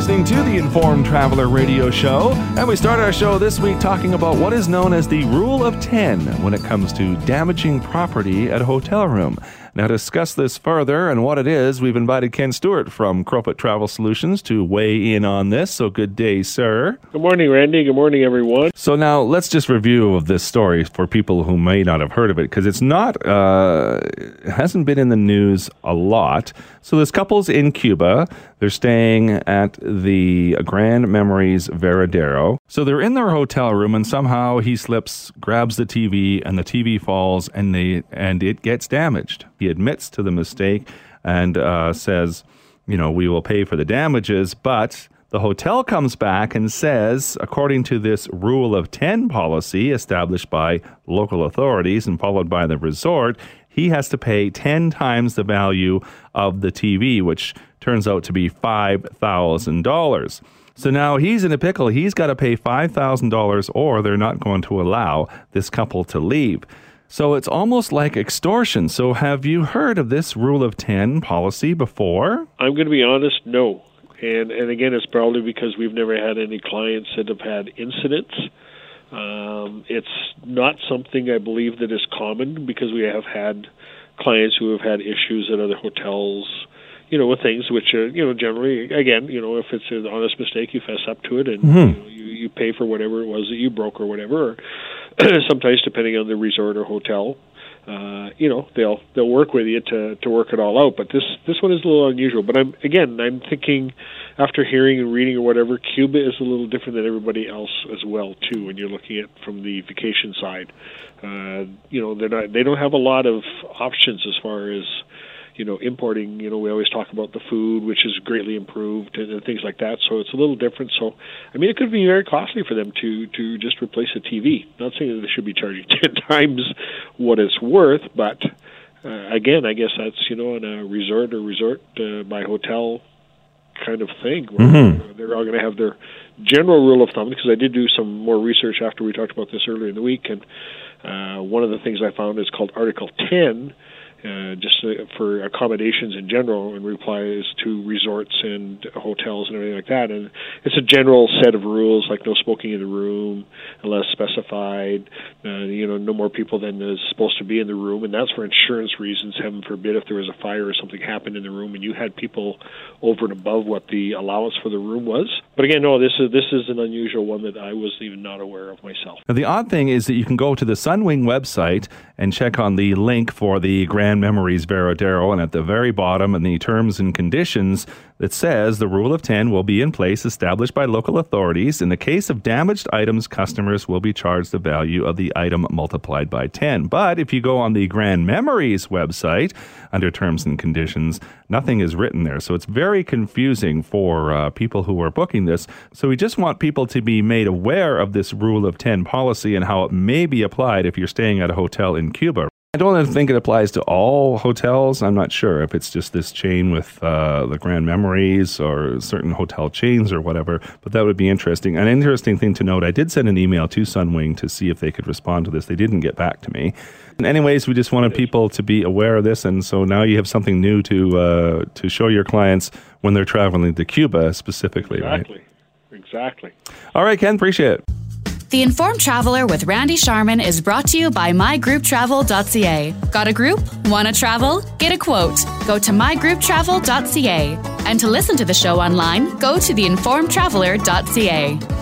listening to the Informed Traveler Radio Show, and we start our show this week talking about what is known as the Rule of 10 when it comes to damaging property at a hotel room. Now, to discuss this further and what it is, we've invited Ken Stewart from Crowfoot Travel Solutions to weigh in on this. So, good day, sir. Good morning, Randy. Good morning, everyone. So, now let's just review of this story for people who may not have heard of it because it's not, uh, it hasn't been in the news a lot. So, this couple's in Cuba. They're staying at the Grand Memories Varadero. So, they're in their hotel room, and somehow he slips, grabs the TV, and the TV falls, and they and it gets damaged. He admits to the mistake and uh, says, you know, we will pay for the damages, but the hotel comes back and says, according to this rule of 10 policy established by local authorities and followed by the resort, he has to pay 10 times the value of the TV, which turns out to be $5,000. So now he's in a pickle. He's got to pay $5,000 or they're not going to allow this couple to leave. So it's almost like extortion. So have you heard of this rule of 10 policy before? I'm going to be honest, no. And and again, it's probably because we've never had any clients that have had incidents. Um, it's not something I believe that is common because we have had clients who have had issues at other hotels, you know, with things which are, you know, generally, again, you know, if it's an honest mistake, you fess up to it and Mhm. you, know, you, you pay for whatever it was that you broke or whatever. Or sometimes, depending on the resort or hotel, uh, you know, they'll they'll work with you to to work it all out. But this this one is a little unusual. But I'm again, I'm thinking after hearing and reading or whatever, Cuba is a little different than everybody else as well too. When you're looking at from the vacation side, uh, you know, they're not they don't have a lot of options as far as you know importing you know we always talk about the food which is greatly improved and, and things like that. So it's a little different. So i mean it could be very costly for them to to just replace a tv not saying that they should be charging 10 times what it's worth but uh, again i guess that's you know in a resort or resort uh, by hotel kind of thing where Mhm. they're all going to have their general rule of thumb because i did do some more research after we talked about this earlier in the week. And uh, one of the things i found is called article 10 uh, just uh, for accommodations in general and replies to resorts and hotels and everything like that. And it's a general set of rules like no smoking in the room unless specified, uh, you know, no more people than is supposed to be in the room. And that's for insurance reasons, heaven forbid, if there was a fire or something happened in the room and you had people over and above what the allowance for the room was. But again, no, this is, this is an unusual one that I was even not aware of myself. Now, the odd thing is that you can go to the Sunwing website and check on the link for the Grand Memories Varadero, and at the very bottom in the terms and conditions, it says the rule of 10 will be in place established by local authorities. In the case of damaged items, customers will be charged the value of the item multiplied by 10. But if you go on the Grand Memories website under terms and conditions, nothing is written there. So it's very confusing for uh, people who are booking this. So we just want people to be made aware of this rule of 10 policy and how it may be applied if you're staying at a hotel in Cuba. I don't think it applies to all hotels. I'm not sure if it's just this chain with uh, the Grand Memories or certain hotel chains or whatever, but that would be interesting. An interesting thing to note I did send an email to Sunwing to see if they could respond to this. They didn't get back to me. And anyways, we just wanted people to be aware of this, and so now you have something new to uh, to show your clients when they're traveling to Cuba specifically, right? Exactly. Exactly. All right, Ken, appreciate it. The Informed Traveler with Randy Sharman is brought to you by mygrouptravel.ca. Got a group? Want to travel? Get a quote. Go to mygrouptravel.ca. And to listen to the show online, go to theinformedtraveler.ca.